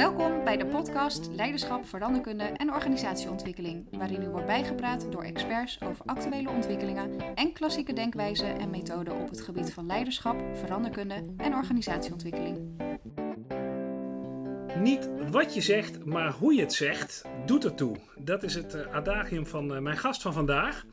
Welkom bij de podcast Leiderschap, Veranderkunde en Organisatieontwikkeling, waarin u wordt bijgepraat door experts over actuele ontwikkelingen en klassieke denkwijzen en methoden op het gebied van leiderschap, veranderkunde en organisatieontwikkeling. Niet wat je zegt, maar hoe je het zegt, doet ertoe. Dat is het eh, adagium van eh, mijn gast van vandaag.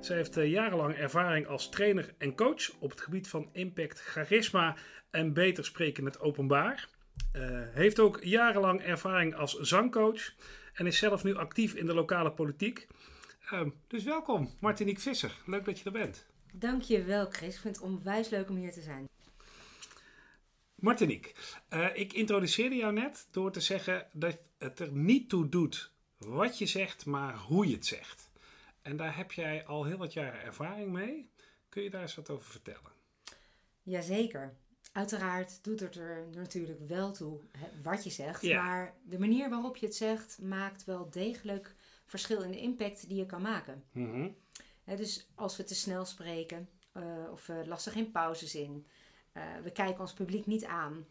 Zij heeft eh, jarenlang ervaring als trainer en coach op het gebied van impact, charisma en beter spreken met openbaar. Uh, heeft ook jarenlang ervaring als zangcoach en is zelf nu actief in de lokale politiek. Uh, dus welkom, Martinique Visser. Leuk dat je er bent. Dankjewel, Chris. Ik vind het onwijs leuk om hier te zijn. Martinique, uh, ik introduceerde jou net door te zeggen dat het er niet toe doet wat je zegt, maar hoe je het zegt. En daar heb jij al heel wat jaren ervaring mee. Kun je daar eens wat over vertellen? Jazeker. Uiteraard doet het er natuurlijk wel toe wat je zegt. Ja. Maar de manier waarop je het zegt maakt wel degelijk verschil in de impact die je kan maken. Mm -hmm. dus als we te snel spreken uh, of we lassen geen pauzes in, uh, we kijken ons publiek niet aan.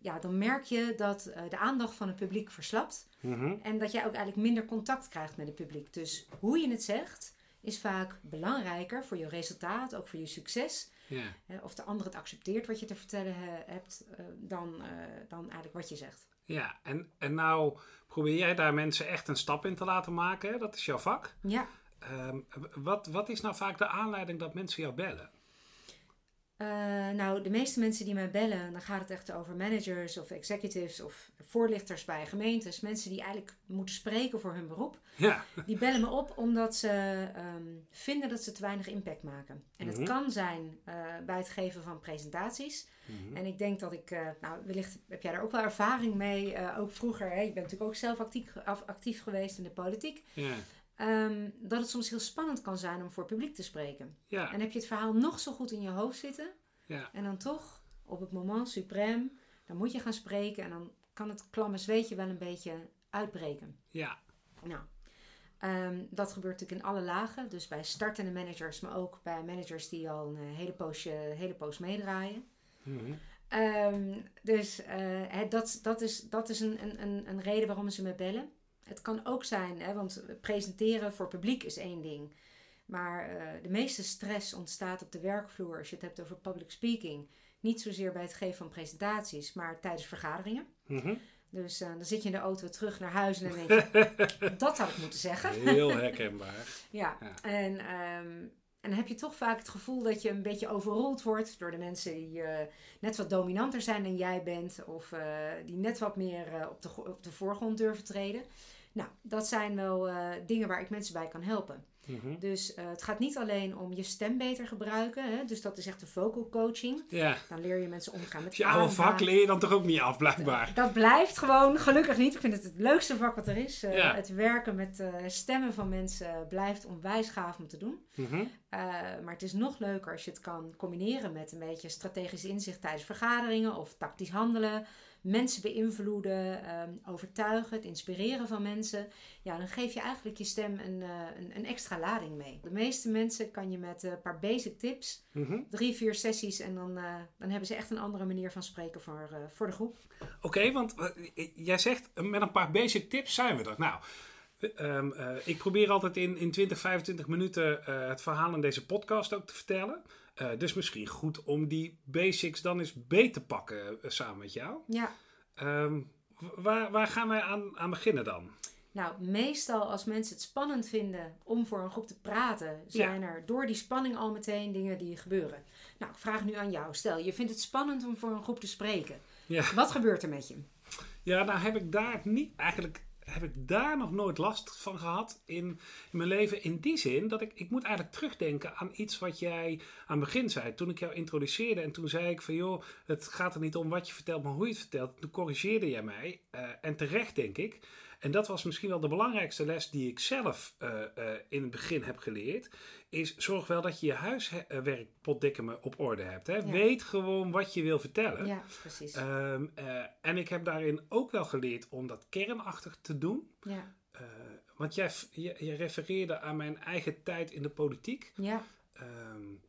Ja, dan merk je dat uh, de aandacht van het publiek verslapt. Mm -hmm. En dat jij ook eigenlijk minder contact krijgt met het publiek. Dus hoe je het zegt is vaak belangrijker voor je resultaat, ook voor je succes. Of de ander het accepteert wat je te vertellen hebt, uh, dan, uh, dan eigenlijk wat je zegt. Ja, en, en nou probeer jij daar mensen echt een stap in te laten maken. Hè? Dat is jouw vak. Ja. Um, wat, wat is nou vaak de aanleiding dat mensen jou bellen? Uh, nou, de meeste mensen die mij bellen, dan gaat het echt over managers of executives of voorlichters bij gemeentes. Mensen die eigenlijk moeten spreken voor hun beroep. Ja. Die bellen me op omdat ze um, vinden dat ze te weinig impact maken. En het mm -hmm. kan zijn uh, bij het geven van presentaties. Mm -hmm. En ik denk dat ik, uh, nou wellicht heb jij daar ook wel ervaring mee. ook vroeger, hè? je bent natuurlijk ook zelf actief, actief geweest in de politiek. Ja. Um, dat het soms heel spannend kan zijn om voor publiek te spreken. Ja. En heb je het verhaal nog zo goed in je hoofd zitten. Ja. En dan toch, op het moment suprem, dan moet je gaan spreken. En dan kan het klamme zweetje wel een beetje uitbreken. Ja. Nou, um, dat gebeurt natuurlijk in alle lagen. Dus bij startende managers, maar ook bij managers die al een hele poosje, hele poos meedraaien. Mm -hmm. um, dus uh, het, dat, dat is, dat is een, een, een reden waarom ze me bellen. Het kan ook zijn, hè, want presenteren voor publiek is één ding. Maar uh, de meeste stress ontstaat op de werkvloer als je het hebt over public speaking. Niet zozeer bij het geven van presentaties, maar tijdens vergaderingen. Mm -hmm. Dus uh, dan zit je in de auto terug naar huis en dan denk je, dat had ik moeten zeggen. Heel herkenbaar. ja. ja, en, um, en dan heb je toch vaak het gevoel dat je een beetje overrold wordt door de mensen die uh, net wat dominanter zijn dan jij bent. Of uh, die net wat meer op, de, op de voorgrond durven treden. Nou, dat zijn wel uh, dingen waar ik mensen bij kan helpen. Mm -hmm. Dus uh, het gaat niet alleen om je stem beter gebruiken. Hè? Dus dat is echt de vocal coaching. Ja. Dan leer je mensen omgaan met Je oude vak leer je dan toch ook niet af, blijkbaar? Dat, dat blijft gewoon, gelukkig niet. Ik vind het het leukste vak wat er is. Uh. Het werken met stemmen van mensen blijft onwijs gaaf om te doen. Mm -hmm. maar het is nog leuker als je het kan combineren met een beetje strategisch inzicht tijdens vergaderingen of tactisch handelen mensen beïnvloeden, um, overtuigen, het inspireren van mensen. Ja, dan geef je eigenlijk je stem een, uh, een, een, extra lading mee. De meeste mensen kan je met een paar basic tips, mm -hmm. drie, vier sessies en dan, uh, dan hebben ze echt een andere manier van spreken voor, voor de groep. Oké, okay, want jij zegt met een paar basic tips zijn we er. Nou, um, ik probeer altijd in, in 20, 25 minuten het verhaal in deze podcast ook te vertellen. Uh, dus misschien goed om die basics dan eens beter te pakken uh, samen met jou. Ja. Um, waar, waar gaan wij aan, aan beginnen dan? Nou, meestal als mensen het spannend vinden om voor een groep te praten, zijn ja. er door die spanning al meteen dingen die gebeuren. Nou, ik vraag nu aan jou. Stel, je vindt het spannend om voor een groep te spreken. Ja. Wat gebeurt er met je? Ja, nou heb ik daar niet eigenlijk heb ik daar nog nooit last van gehad in, mijn leven. In die zin dat ik, ik moet eigenlijk terugdenken aan iets wat jij aan het begin zei. Toen ik jou introduceerde en toen zei ik van joh, het gaat er niet om wat je vertelt, maar hoe je het vertelt. Toen corrigeerde jij mij. Uh, en terecht denk ik. En dat was misschien wel de belangrijkste les die ik zelf uh, uh, in het begin heb geleerd. Is zorg wel dat je je huiswerk potdikke op orde hebt. Hè? Ja. Weet gewoon wat je wil vertellen. Ja, precies. Um, uh, en ik heb daarin ook wel geleerd om dat kernachtig te doen. Ja. want jij, je, refereerde aan mijn eigen tijd in de politiek. Ja. Um,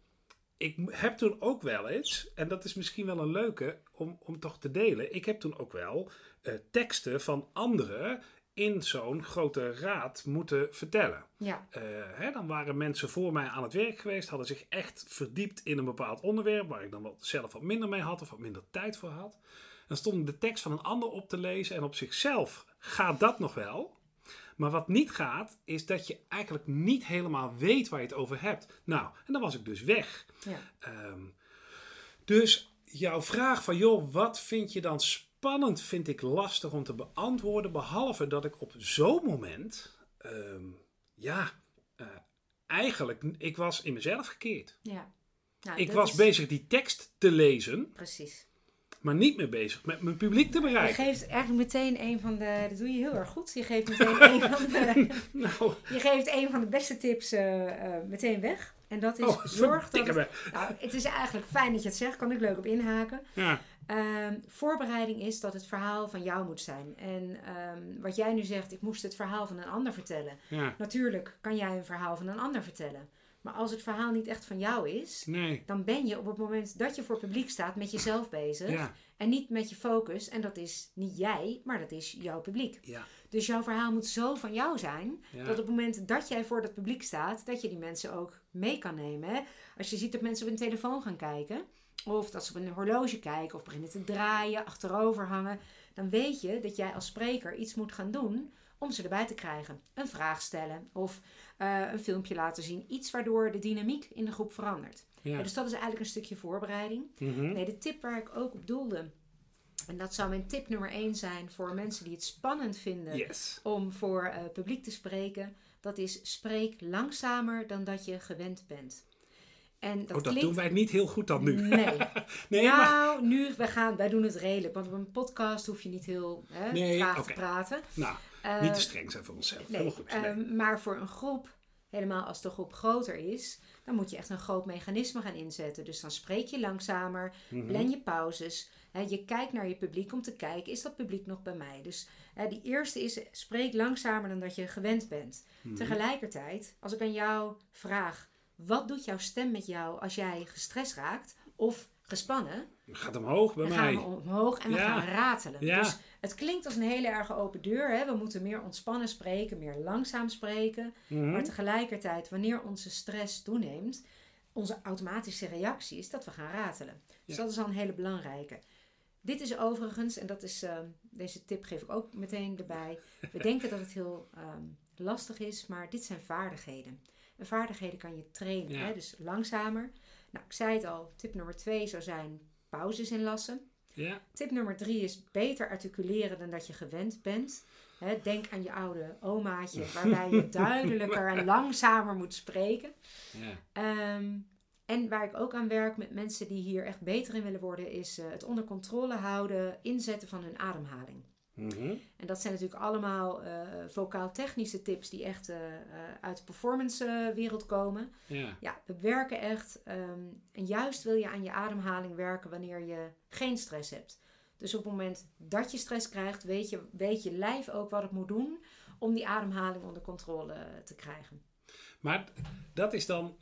ik heb toen ook wel eens, en dat is misschien wel een leuke om, om toch te delen. Ik heb toen ook wel uh, teksten van anderen in zo'n grote raad moeten vertellen. Ja. Uh, hè, dan waren mensen voor mij aan het werk geweest, hadden zich echt verdiept in een bepaald onderwerp waar ik dan wat, zelf wat minder mee had of wat minder tijd voor had. Dan stond de tekst van een ander op te lezen en op zichzelf gaat dat nog wel. Maar wat niet gaat, is dat je eigenlijk niet helemaal weet waar je het over hebt. Nou, en dan was ik dus weg. Ja. Um, dus jouw vraag van, joh, wat vind je dan spannend, vind ik lastig om te beantwoorden. Behalve dat ik op zo'n moment, um, ja, uh, eigenlijk, ik was in mezelf gekeerd. Ja. Nou, ik was is... bezig die tekst te lezen. Precies maar niet meer bezig met mijn publiek te bereiken. Je geeft eigenlijk meteen een van de. Dat doe je heel erg goed. Je geeft meteen een van de. nou. Je geeft een van de beste tips uh, uh, meteen weg. En dat is oh, zorg dat. Het, nou, het is eigenlijk fijn dat je het zegt, kan ik leuk op inhaken. Ja. Um, voorbereiding is dat het verhaal van jou moet zijn. En um, wat jij nu zegt, ik moest het verhaal van een ander vertellen. Ja. Natuurlijk kan jij een verhaal van een ander vertellen. Maar als het verhaal niet echt van jou is, nee. dan ben je op het moment dat je voor publiek staat met jezelf bezig. Ja. En niet met je focus. En dat is niet jij, maar dat is jouw publiek. Ja. Dus jouw verhaal moet zo van jou zijn, Ja. dat op het moment dat jij voor dat publiek staat, dat je die mensen ook mee kan nemen. Als je ziet dat mensen op hun telefoon gaan kijken, of dat ze op een horloge kijken, of beginnen te draaien, achterover hangen, dan weet je dat jij als spreker iets moet gaan doen om ze erbij te krijgen. Een vraag stellen of uh, een filmpje laten zien. Iets waardoor de dynamiek in de groep verandert. Ja. Ja, dus dat is eigenlijk een stukje voorbereiding. Mhm. Nee, de tip waar ik ook op doelde. En dat zou mijn tip nummer één zijn voor mensen die het spannend vinden Yes. om voor uh, publiek te spreken. Dat is spreek langzamer dan dat je gewend bent. En dat, oh, dat klinkt... doen wij niet heel goed dan nu. Nee. nee, nou, maar... nu, wij, gaan, wij doen het redelijk. Want op een podcast hoef je niet heel hè, Nee, traag oké. te praten. Nou, Uh, niet te streng zijn voor onszelf. Nee, goed. Nee. ehm, maar voor een groep, helemaal als de groep groter is, dan moet je echt een groot mechanisme gaan inzetten. Dus dan spreek je langzamer, Mhm. plan je pauzes. Hè, je kijkt naar je publiek om te kijken, is dat publiek nog bij mij? Dus hè, die eerste is, spreek langzamer dan dat je gewend bent. Mhm. Tegelijkertijd, als ik aan jou vraag, wat doet jouw stem met jou als jij gestrest raakt of gespannen? Gaat omhoog bij dan mij. gaan we omhoog en we Ja. gaan ratelen. Ja. Dus het klinkt als een hele erg open deur. Hè? We moeten meer ontspannen spreken, meer langzaam spreken. Mhm. Maar tegelijkertijd, wanneer onze stress toeneemt, onze automatische reactie is dat we gaan ratelen. Dus Ja. dat is al een hele belangrijke. Dit is overigens, en dat is, ehm, deze tip geef ik ook meteen erbij. We denken dat het heel ehm, lastig is, maar dit zijn vaardigheden. En vaardigheden kan je trainen, Ja. hè? dus langzamer. Nou, ik zei het al, tip nummer twee zou zijn pauzes inlassen. Ja. Tip nummer drie is beter articuleren dan dat je gewend bent. Hè, denk aan je oude omaatje, waarbij je duidelijker en langzamer moet spreken. Ja. Ehm, en waar ik ook aan werk met mensen die hier echt beter in willen worden, is eh, het onder controle houden, inzetten van hun ademhaling. Mhm. En dat zijn natuurlijk allemaal eh vocaal-technische tips die echt eh, eh, uit de performance-wereld komen. Ja. Ja, we werken echt. ehm, en juist wil je aan je ademhaling werken wanneer je geen stress hebt. Dus op het moment dat je stress krijgt, weet je, weet je lijf ook wat het moet doen om die ademhaling onder controle te krijgen. Maar dat is dan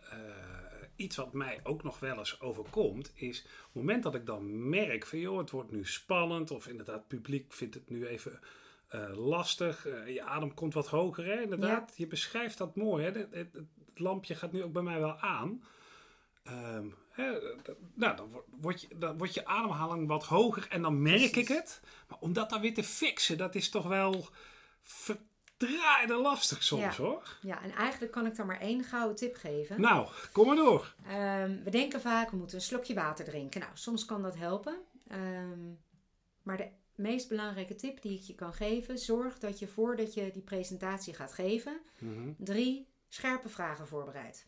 iets wat mij ook nog wel eens overkomt. Is op het moment dat ik dan merk van joh, het wordt nu spannend. Of inderdaad, het publiek vindt het nu even eh, lastig. eh, je adem komt wat hoger. Hè? Inderdaad, je beschrijft dat mooi. Hè? Het, het- het lampje gaat nu ook bij mij wel aan. Ehm, hè, nou, dan, wordt- je, dan wordt je ademhaling wat hoger en dan merk ik het. Maar om dat dan weer te fixen, dat is toch wel verdraaide lastig soms Ja. hoor. Ja, en eigenlijk kan ik daar maar één gouden tip geven. Nou, kom maar door. Ehm, we denken vaak, we moeten een slokje water drinken. Nou, soms kan dat helpen. Ehm, maar de meest belangrijke tip die ik je kan geven, zorg dat je voordat je die presentatie gaat geven, Mhm. drie scherpe vragen voorbereidt.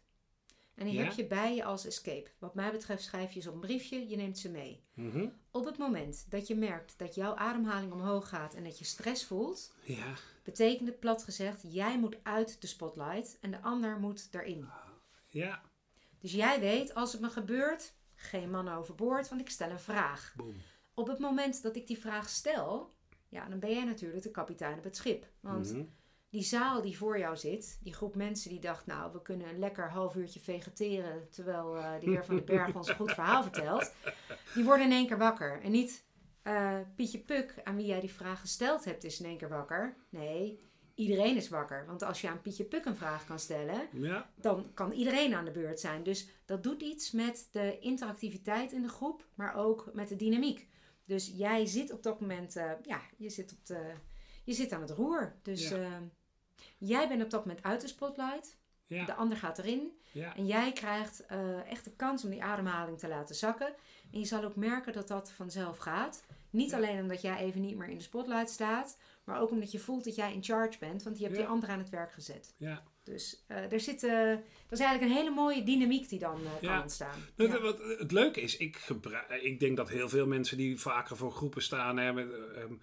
En die Ja. heb je bij je als escape. Wat mij betreft schrijf je ze op een briefje, je neemt ze mee. Mhm. Op het moment dat je merkt dat jouw ademhaling omhoog gaat en dat je stress voelt, Ja, betekent het plat gezegd, jij moet uit de spotlight en de ander moet erin. ja, Dus jij weet, als het me gebeurt, geen man overboord, want ik stel een vraag. boom. Op het moment dat ik die vraag stel, ja, dan ben jij natuurlijk de kapitein op het schip. Want Mhm. die zaal die voor jou zit, die groep mensen die dacht, nou, we kunnen een lekker half uurtje vegeteren terwijl uh, de heer Van den Berg ons een goed verhaal vertelt, die worden in één keer wakker. En niet uh, Pietje Puk, aan wie jij die vraag gesteld hebt, is in één keer wakker. Nee, iedereen is wakker. Want als je aan Pietje Puk een vraag kan stellen, ja. dan kan iedereen aan de beurt zijn. Dus dat doet iets met de interactiviteit in de groep, maar ook met de dynamiek. Dus jij zit op dat moment, uh, ja, je zit, op de, je zit aan het roer. Dus uh, jij bent op dat moment uit de spotlight. Ja. De ander gaat erin. En jij krijgt uh, echt de kans om die ademhaling te laten zakken. En je zal ook merken dat dat vanzelf gaat. Niet alleen omdat jij even niet meer in de spotlight staat, maar ook omdat je voelt dat jij in charge bent, want je hebt die ander aan het werk gezet. Ja. Dus uh, er zit, uh, dat is eigenlijk een hele mooie dynamiek die dan uh, kan ontstaan. Het, ja. wat, het leuke is, ik, ik denk dat heel veel mensen die vaker voor groepen staan, hè, met, um,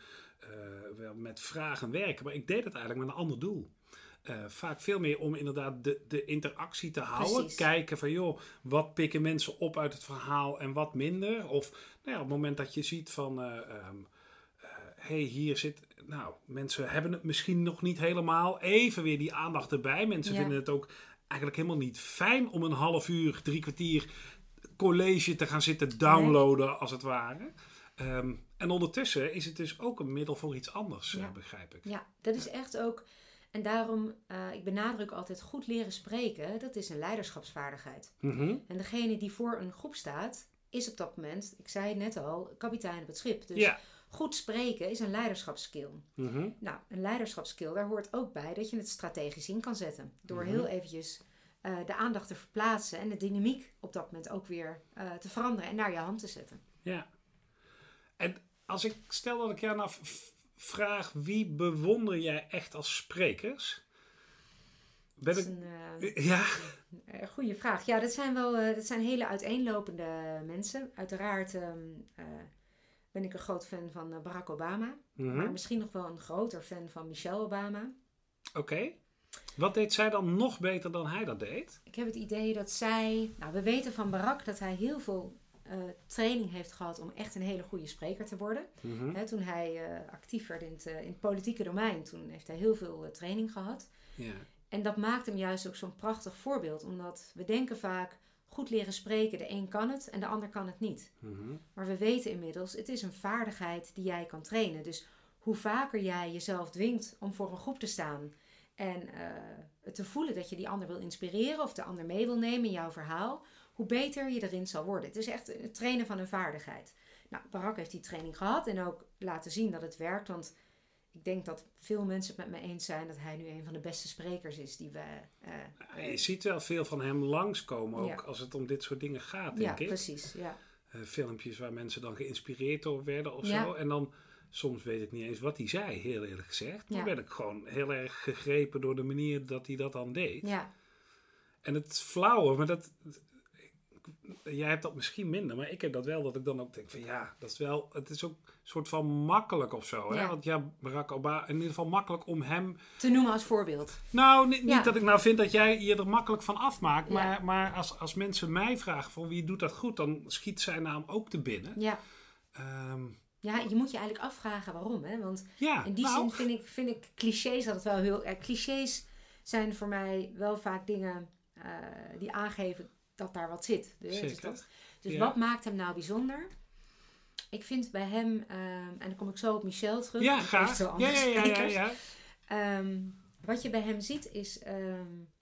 wel met vragen werken, maar ik deed het eigenlijk met een ander doel. Uh, vaak veel meer om inderdaad de, de interactie te houden. Precies. Kijken van, joh, wat pikken mensen op uit het verhaal en wat minder. Of nou ja, op het moment dat je ziet van, uh, um, uh, hey, hier zit, nou, mensen hebben het misschien nog niet helemaal. Even weer die aandacht erbij. Mensen ja. vinden het ook eigenlijk helemaal niet fijn om een half uur, drie kwartier college te gaan zitten downloaden, nee. als het ware. Um, en ondertussen is het dus ook een middel voor iets anders, ja. begrijp ik. Ja, dat is echt ook en daarom, uh, ik benadruk altijd goed leren spreken, dat is een leiderschapsvaardigheid. Mm -hmm. En degene die voor een groep staat, is op dat moment, ik zei het net al, kapitein op het schip. Dus ja. goed spreken is een leiderschapsskill. Mm -hmm. Nou, een leiderschapsskill, daar hoort ook bij dat je het strategisch in kan zetten. Door mm -hmm. heel eventjes uh, de aandacht te verplaatsen en de dynamiek op dat moment ook weer uh, te veranderen en naar je hand te zetten. Ja. En als ik stel dat ik jou nou vraag: wie bewonder jij echt als sprekers? Ben dat is een uh, ja? Een goede vraag. Ja, dat zijn wel uh, dat zijn hele uiteenlopende mensen. Uiteraard um, uh, ben ik een groot fan van Barack Obama. Mm -hmm. Maar misschien nog wel een groter fan van Michelle Obama. Oké. Okay. Wat deed zij dan nog beter dan hij dat deed? Ik heb het idee dat zij. Nou, we weten van Barack dat hij heel veel uh, training heeft gehad om echt een hele goede spreker te worden. Mm -hmm. He, toen hij uh, actief werd in het, uh, in het, politieke domein, toen heeft hij heel veel training gehad. Yeah. En dat maakt hem juist ook zo'n prachtig voorbeeld, omdat we denken vaak goed leren spreken, de een kan het en de ander kan het niet. Mm -hmm. Maar we weten inmiddels, het is een vaardigheid die jij kan trainen. Dus hoe vaker jij jezelf dwingt om voor een groep te staan en te voelen dat je die ander wil inspireren of de ander mee wil nemen in jouw verhaal, hoe beter je erin zal worden. Het is echt het trainen van een vaardigheid. Nou, Barak heeft die training gehad en ook laten zien dat het werkt. Want ik denk dat veel mensen het met me eens zijn dat hij nu een van de beste sprekers is die we. Uh, je ziet wel veel van hem langskomen ook ja. als het om dit soort dingen gaat, denk ja, ik. Precies, ja. Uh, filmpjes waar mensen dan geïnspireerd door werden of ja. zo. En dan soms weet ik niet eens wat hij zei, heel eerlijk gezegd. Maar werd ik gewoon heel erg gegrepen door de manier dat hij dat dan deed. Ja. En het flauwe, maar dat, jij hebt dat misschien minder, maar ik heb dat wel dat ik dan ook denk van ja, dat is wel, het is ook een soort van makkelijk of zo. Ja. Hè? Want ja, Barack Obama, in ieder geval makkelijk om hem... Te noemen als voorbeeld. Nou, niet, ja. niet dat ik nou vind dat jij je er makkelijk van afmaakt, maar, ja. maar als, als mensen mij vragen van wie doet dat goed, dan schiet zijn naam ook te binnen. Ja. Um, ja, je moet je eigenlijk afvragen waarom. Hè? Want in die nou, zin vind ik, vind ik clichés altijd wel heel... Eh, clichés zijn voor mij wel vaak dingen uh, die aangeven dat daar wat zit. Dus, dus, dat, dus ja. wat maakt hem nou bijzonder? Ik vind bij hem, um, en dan kom ik zo op Michel terug. Ja, graag. Ja, ja, ja, ja, ja. Um, wat je bij hem ziet is, um,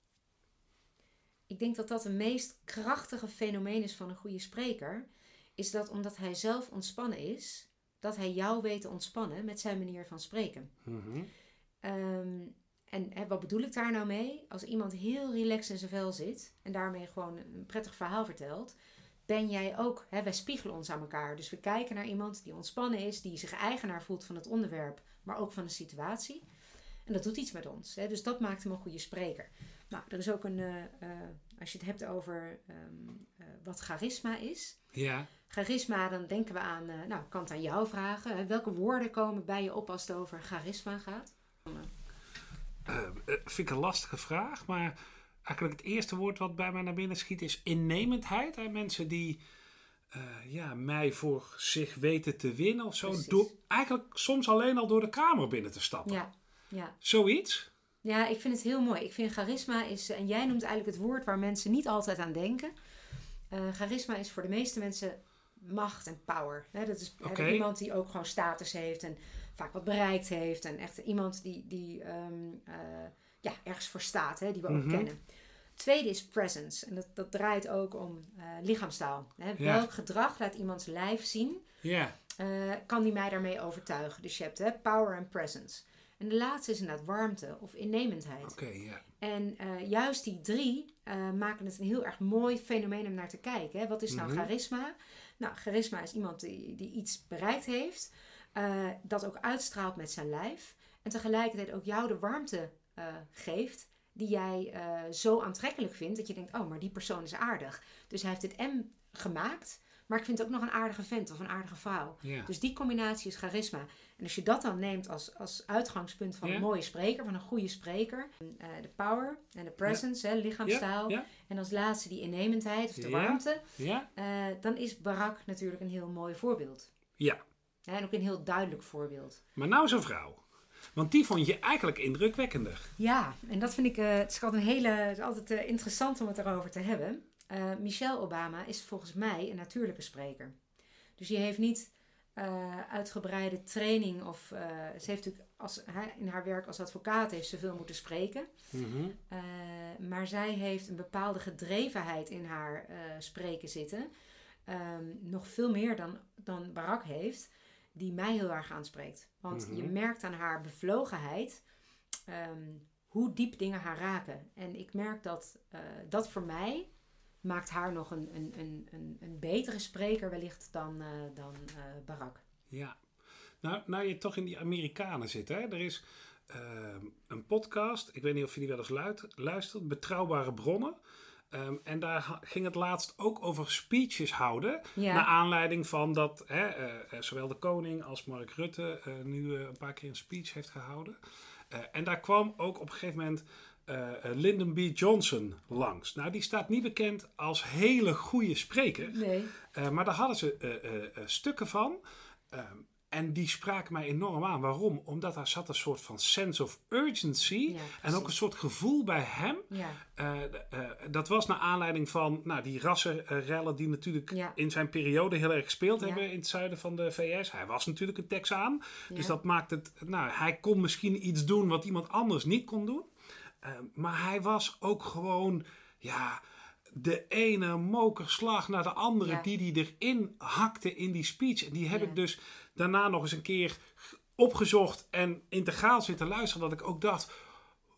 ik denk dat dat het meest krachtige fenomeen is van een goede spreker. Is dat omdat hij zelf ontspannen is, dat hij jou weet te ontspannen met zijn manier van spreken. Mm -hmm. En hè, wat bedoel ik daar nou mee? Als iemand heel relaxed in zijn vel zit en daarmee gewoon een prettig verhaal vertelt, ben jij ook, hè, wij spiegelen ons aan elkaar. Dus we kijken naar iemand die ontspannen is, die zich eigenaar voelt van het onderwerp, maar ook van de situatie. En dat doet iets met ons. Hè? Dus dat maakt hem een goede spreker. Nou, er is ook een, uh, uh, als je het hebt over um, uh, wat charisma is. Ja. Charisma, dan denken we aan, nou, ik kan het aan jou vragen. Hè? Welke woorden komen bij je op als het over charisma gaat? Uh, vind ik een lastige vraag, maar eigenlijk het eerste woord wat bij mij naar binnen schiet is innemendheid. Hè? Mensen die uh, ja, mij voor zich weten te winnen of zo. Door, eigenlijk soms alleen al door de kamer binnen te stappen. Ja. Ja. Zoiets? Ja, ik vind het heel mooi. Ik vind charisma is, en jij noemt eigenlijk het woord waar mensen niet altijd aan denken. Uh, charisma is voor de meeste mensen macht en power. dat is iemand die ook gewoon status heeft en vaak wat bereikt heeft. En echt iemand die, die ehm, eh, ja, ergens voor staat, hè, die we ook mhm. kennen. Tweede is presence. En dat, dat draait ook om uh, lichaamstaal. Hè? Welk gedrag laat iemands lijf zien? Ja. kan die mij daarmee overtuigen? Dus je hebt hè, power en presence. En de laatste is inderdaad warmte of innemendheid. Oké, ja. En uh, juist die drie uh, maken het een heel erg mooi fenomeen om naar te kijken. Hè? Wat is nou mm charisma? Nou, charisma is iemand die, die iets bereikt heeft, uh, dat ook uitstraalt met zijn lijf. En tegelijkertijd ook jou de warmte geeft die jij zo aantrekkelijk vindt dat je denkt: oh, maar die persoon is aardig. Dus hij heeft dit M gemaakt. Maar ik vind het ook nog een aardige vent of een aardige vrouw. Dus die combinatie is charisma. En als je dat dan neemt als, als uitgangspunt van een mooie spreker, van een goede spreker. Uh, de power en de presence, hè, lichaamstaal. En als laatste die innemendheid of de warmte. Uh, dan is Barak natuurlijk een heel mooi voorbeeld. Ja. En ook een heel duidelijk voorbeeld. Maar nou zo'n vrouw. Want die vond je eigenlijk indrukwekkender. Ja, en dat vind ik, uh, het is altijd, een hele, het is altijd interessant om het erover te hebben. Michelle Obama is volgens mij een natuurlijke spreker. Dus die heeft niet uitgebreide training. Of ze heeft natuurlijk als, in haar werk als advocaat heeft ze veel moeten spreken. Mm maar zij heeft een bepaalde gedrevenheid in haar spreken zitten. Um, nog veel meer dan, dan Barak heeft. Die mij heel erg aanspreekt. Want je mhm. merkt aan haar bevlogenheid. Um, hoe diep dingen haar raken. En ik merk dat dat voor mij maakt haar nog een, een, een, een, betere spreker wellicht dan, uh, dan uh, Barack. Ja, nou, nou je toch in die Amerikanen zit, hè? er is uh, een podcast, ik weet niet of je die wel eens luistert, Betrouwbare Bronnen. Um, en daar ging het laatst ook over speeches houden. Ja. Naar aanleiding van dat hè, zowel de koning als Mark Rutte nu een paar keer een speech heeft gehouden. en daar kwam ook op een gegeven moment uh, Lyndon B. Johnson langs. Nou, die staat niet bekend als hele goede spreker. Nee. Uh, maar daar hadden ze uh, stukken van. En die spraken mij enorm aan. Waarom? Omdat daar zat een soort van sense of urgency. en ook een soort gevoel bij hem. Ja. dat was naar aanleiding van nou, die rassenrellen die natuurlijk in zijn periode heel erg gespeeld hebben in het zuiden van de VS. Hij was natuurlijk een Texaan. Dus dat maakt het. Nou, hij kon misschien iets doen wat iemand anders niet kon doen. Ehm, maar hij was ook gewoon, ja, de ene mokerslag naar de andere die hij erin hakte in die speech. En die heb ik dus daarna nog eens een keer opgezocht en integraal zitten luisteren. Dat ik ook dacht,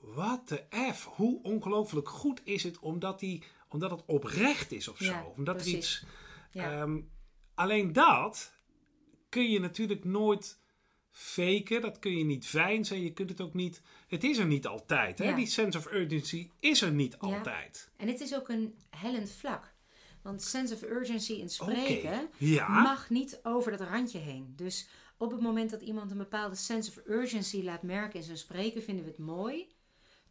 wat de F, hoe ongelooflijk goed is het omdat, die, omdat het oprecht is of zo. omdat er iets... Ehm, alleen dat kun je natuurlijk nooit faken. Dat kun je niet zijn. Je kunt het ook niet. Het is er niet altijd. Hè? Die sense of urgency is er niet altijd. En het is ook een hellend vlak. Want sense of urgency in spreken mag niet over dat randje heen. Dus op het moment dat iemand een bepaalde sense of urgency laat merken in zijn spreken, vinden we het mooi.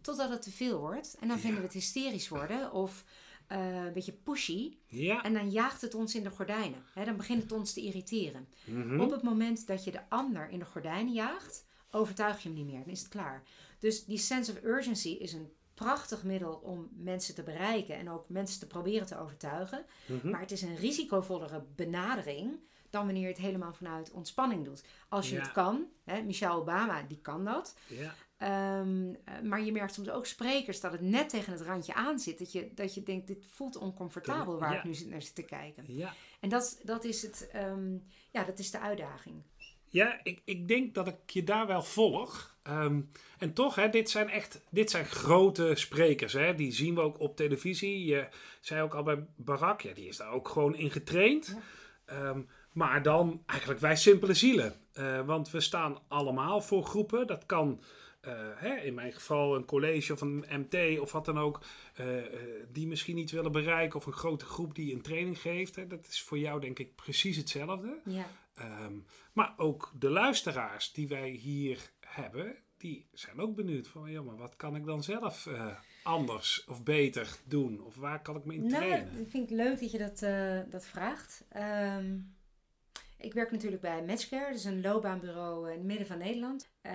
Totdat het te veel wordt. En dan vinden we het hysterisch worden. Of uh, een beetje pushy. Ja. En dan jaagt het ons in de gordijnen. Dan begint het ons te irriteren. Mhm. Op het moment dat je de ander in de gordijnen jaagt, overtuig je hem niet meer. Dan is het klaar. Dus die sense of urgency is een prachtig middel om mensen te bereiken en ook mensen te proberen te overtuigen. Mhm. Maar het is een risicovollere benadering dan wanneer je het helemaal vanuit ontspanning doet. Als je het kan, hè, Michelle Obama, die kan dat. Ja. Ehm, eh, maar je merkt soms ook sprekers dat het net tegen het randje aan zit. Dat je, dat je denkt, dit voelt oncomfortabel waar ik nu naar zit te kijken. Ja. En dat, dat, is het, ehm, ja, dat is de uitdaging. Ja, ik, ik denk dat ik je daar wel volg. Ehm, en toch, hè, dit zijn echt dit zijn grote sprekers. Hè. Die zien we ook op televisie. Je zei ook al bij Barak, ja, die is daar ook gewoon in getraind. maar dan eigenlijk wij simpele zielen. Uh, want we staan allemaal voor groepen. Dat kan uh, hè, in mijn geval een college of een MT of wat dan ook, uh, uh, die misschien iets willen bereiken, of een grote groep die een training geeft. Hè, dat is voor jou denk ik precies hetzelfde. Ja. Um, maar ook de luisteraars die wij hier hebben, die zijn ook benieuwd van, ja, maar wat kan ik dan zelf anders of beter doen? Of waar kan ik me in nou, trainen? Nou, ik vind het leuk dat je dat, dat vraagt. Um, Ik werk natuurlijk bij Matchcare, dat is een loopbaanbureau in het midden van Nederland. Uh,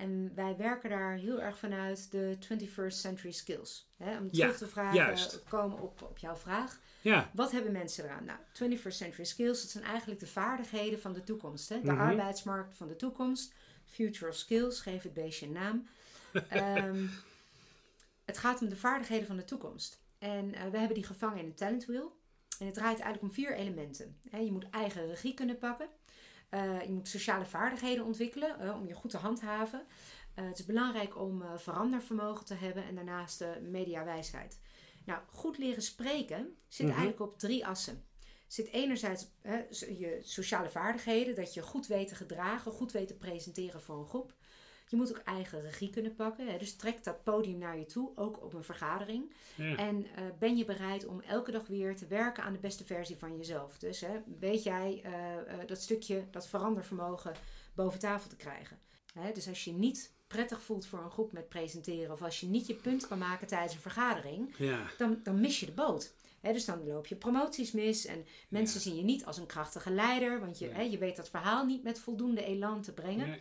en wij werken daar heel erg vanuit de 21st century skills. Hè, om terug te vragen, komen op, op jouw vraag. Ja. Wat hebben mensen eraan? Nou, 21st century skills, dat zijn eigenlijk de vaardigheden van de toekomst. Hè? De mhm. arbeidsmarkt van de toekomst. Future of skills, geef het beestje een naam. um, het gaat om de vaardigheden van de toekomst. En uh, we hebben die gevangen in een talent wheel. En het draait eigenlijk om vier elementen. je moet eigen regie kunnen pakken. Uh, je moet sociale vaardigheden ontwikkelen uh, om je goed te handhaven. het is belangrijk om verandervermogen te hebben en daarnaast de mediawijsheid. Nou, goed leren spreken zit mhm. eigenlijk op drie assen. Zit enerzijds je sociale vaardigheden, dat je goed weet te gedragen, goed weet te presenteren voor een groep. Je moet ook eigen regie kunnen pakken. Hè? Dus trek dat podium naar je toe, ook op een vergadering. En uh, ben je bereid om elke dag weer te werken aan de beste versie van jezelf. Dus hè, weet jij uh, dat stukje, dat verandervermogen boven tafel te krijgen. Hè? Dus als je niet prettig voelt voor een groep met presenteren, of als je niet je punt kan maken tijdens een vergadering, ja. dan, dan mis je de boot. dus dan loop je promoties mis en mensen zien je niet als een krachtige leider, want je, je weet dat verhaal niet met voldoende elan te brengen.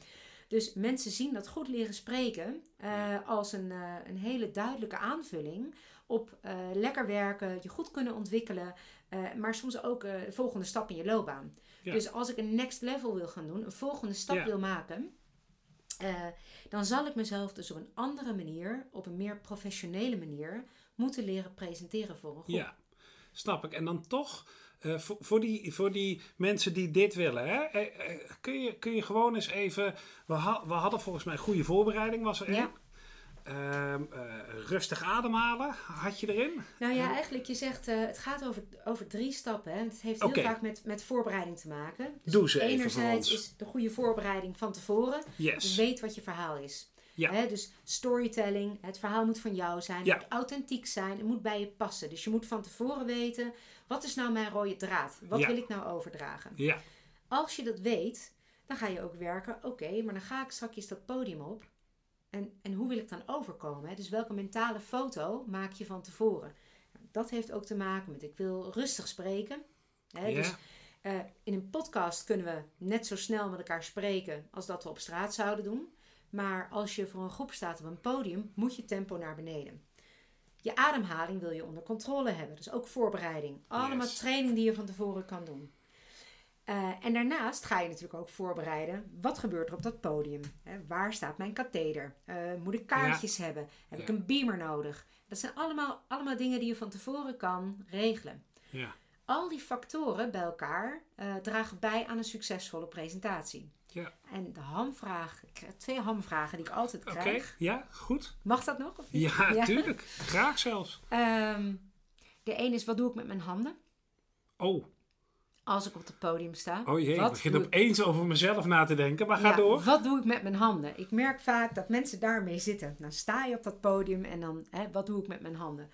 Dus mensen zien dat goed leren spreken uh, als een, uh, een hele duidelijke aanvulling op uh, lekker werken, je goed kunnen ontwikkelen, maar soms ook de volgende stap in je loopbaan. Dus als ik een next level wil gaan doen, een volgende stap wil maken, dan zal ik mezelf dus op een andere manier, op een meer professionele manier, moeten leren presenteren voor een groep. Ja, snap ik. En dan toch uh, voor, voor, die, voor die mensen die dit willen, hè? Eh, eh, kun, je, kun je gewoon eens even. We, ha, we hadden volgens mij goede voorbereiding, was er ja. Uh, rustig ademhalen, had je erin? Nou ja, eigenlijk, je zegt het gaat over, over drie stappen. Hè? Het heeft heel vaak met, met voorbereiding te maken. Dus Doe ze Enerzijds is de goede voorbereiding van tevoren. Yes. Dus weet wat je verhaal is. Ja. Hè, dus storytelling, het verhaal moet van jou zijn, het moet authentiek zijn, het moet bij je passen. Dus je moet van tevoren weten wat is nou mijn rode draad? Wat wil ik nou overdragen? Ja. Als je dat weet, dan ga je ook werken. Oké, maar dan ga ik straks dat podium op. En, en hoe wil ik dan overkomen? Hè? Dus welke mentale foto maak je van tevoren? Nou, dat heeft ook te maken met ik wil rustig spreken. Hè? Ja. Dus uh, in een podcast kunnen we net zo snel met elkaar spreken als dat we op straat zouden doen. Maar als je voor een groep staat op een podium, moet je tempo naar beneden. Je ademhaling wil je onder controle hebben. Dus ook voorbereiding. Allemaal training die je van tevoren kan doen. Uh, en daarnaast ga je natuurlijk ook voorbereiden. Wat gebeurt er op dat podium? waar staat mijn katheder? Uh, moet ik kaartjes hebben? Heb ik een beamer nodig? Dat zijn allemaal, allemaal dingen die je van tevoren kan regelen. Ja. Al die factoren bij elkaar uh, dragen bij aan een succesvolle presentatie. Ja. En de hamvraag, twee hamvragen die ik altijd krijg. Oké, ja, goed. Mag dat nog? Ja, tuurlijk. Graag zelfs. Ehm, de een is, wat doe ik met mijn handen? Oh. Als ik op het podium sta. Oh jee, ik begin opeens over mezelf na te denken, maar ga door. Wat doe ik met mijn handen? Ik merk vaak dat mensen daarmee zitten. Dan sta je op dat podium en dan, hè, wat doe ik met mijn handen?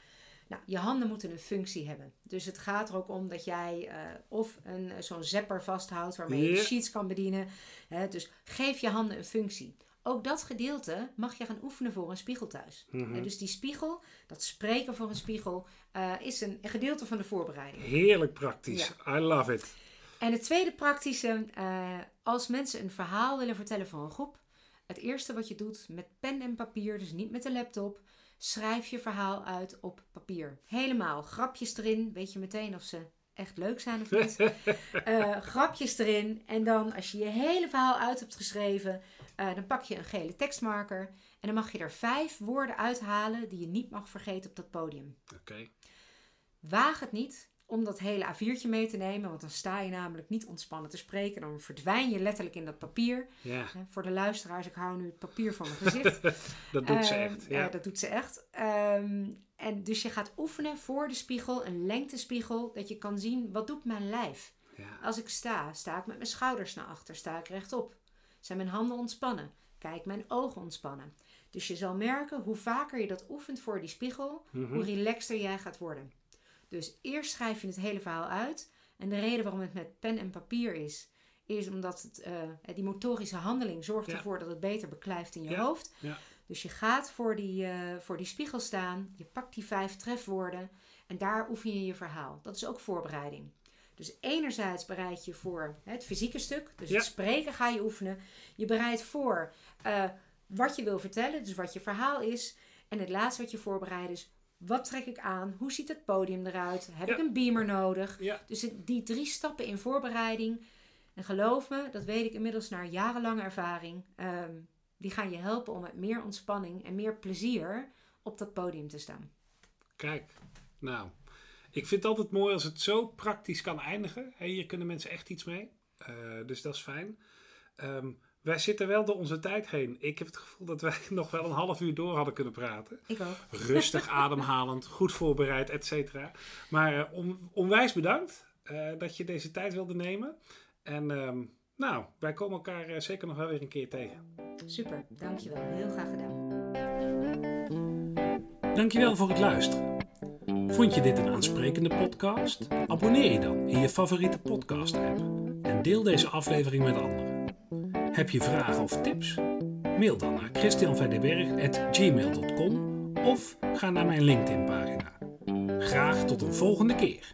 Nou, je handen moeten een functie hebben. Dus het gaat er ook om dat jij uh, of een, eh, zo'n zapper vasthoudt waarmee je sheets kan bedienen. Hè, dus geef je handen een functie. Ook dat gedeelte mag je gaan oefenen voor een spiegel thuis. Mm dus die spiegel, dat spreken voor een spiegel, uh, is een, een, gedeelte van de voorbereiding. Heerlijk praktisch. I love it. En het tweede praktische, uh, als mensen een verhaal willen vertellen voor een groep, het eerste wat je doet met pen en papier, dus niet met de laptop, schrijf je verhaal uit op papier. Helemaal. Grapjes erin. Weet je meteen of ze echt leuk zijn of niet. uh, grapjes erin. En dan, als je je hele verhaal uit hebt geschreven, uh, dan pak je een gele tekstmarker. En dan mag je er vijf woorden uithalen die je niet mag vergeten op dat podium. Oké. Waag het niet om dat hele A4'tje mee te nemen. Want dan sta je namelijk niet ontspannen te spreken. Dan verdwijn je letterlijk in dat papier. Ja. voor de luisteraars, ik hou nu het papier van mijn gezicht. dat doet ze ehm, echt. Ja. dat doet ze echt. Ehm, en dus je gaat oefenen voor de spiegel, een lengtespiegel, dat je kan zien wat doet mijn lijf. Ja. Als ik sta, sta ik met mijn schouders naar achter, sta ik rechtop. Zijn mijn handen ontspannen? Kijk mijn ogen ontspannen. Dus je zal merken hoe vaker je dat oefent voor die spiegel, hoe mhm. relaxter jij gaat worden. Dus eerst schrijf je het hele verhaal uit. En de reden waarom het met pen en papier is, is omdat het, uh, die motorische handeling zorgt ervoor dat het beter beklijft in je hoofd. Ja. Dus je gaat voor die, uh, voor die spiegel staan, je pakt die vijf trefwoorden en daar oefen je je verhaal. Dat is ook voorbereiding. Dus enerzijds bereid je voor het fysieke stuk, dus het spreken ga je oefenen. Je bereidt voor uh, wat je wil vertellen, dus wat je verhaal is. En het laatste wat je voorbereidt is, wat trek ik aan? Hoe ziet het podium eruit? Heb ik een beamer nodig? Dus die drie stappen in voorbereiding. En geloof me, dat weet ik inmiddels na jarenlange ervaring. Ehm, die gaan je helpen om met meer ontspanning en meer plezier op dat podium te staan. Kijk, nou, ik vind het altijd mooi als het zo praktisch kan eindigen. hier kunnen mensen echt iets mee. Uh, dus dat is fijn. Um, wij zitten wel door onze tijd heen. Ik heb het gevoel dat wij nog wel een half uur door hadden kunnen praten. Ik ook. Rustig, ademhalend, goed voorbereid, et cetera. Maar uh, onwijs bedankt uh, dat je deze tijd wilde nemen. En uh, nou, wij komen elkaar zeker nog wel weer een keer tegen. Super, dankjewel. Heel graag gedaan. Dankjewel voor het luisteren. Vond je dit een aansprekende podcast? Abonneer je dan in je favoriete podcast app. En deel deze aflevering met anderen. Heb je vragen of tips? Mail dan naar christianverdeberg.gmail.com of ga naar mijn LinkedIn pagina. Graag tot een volgende keer.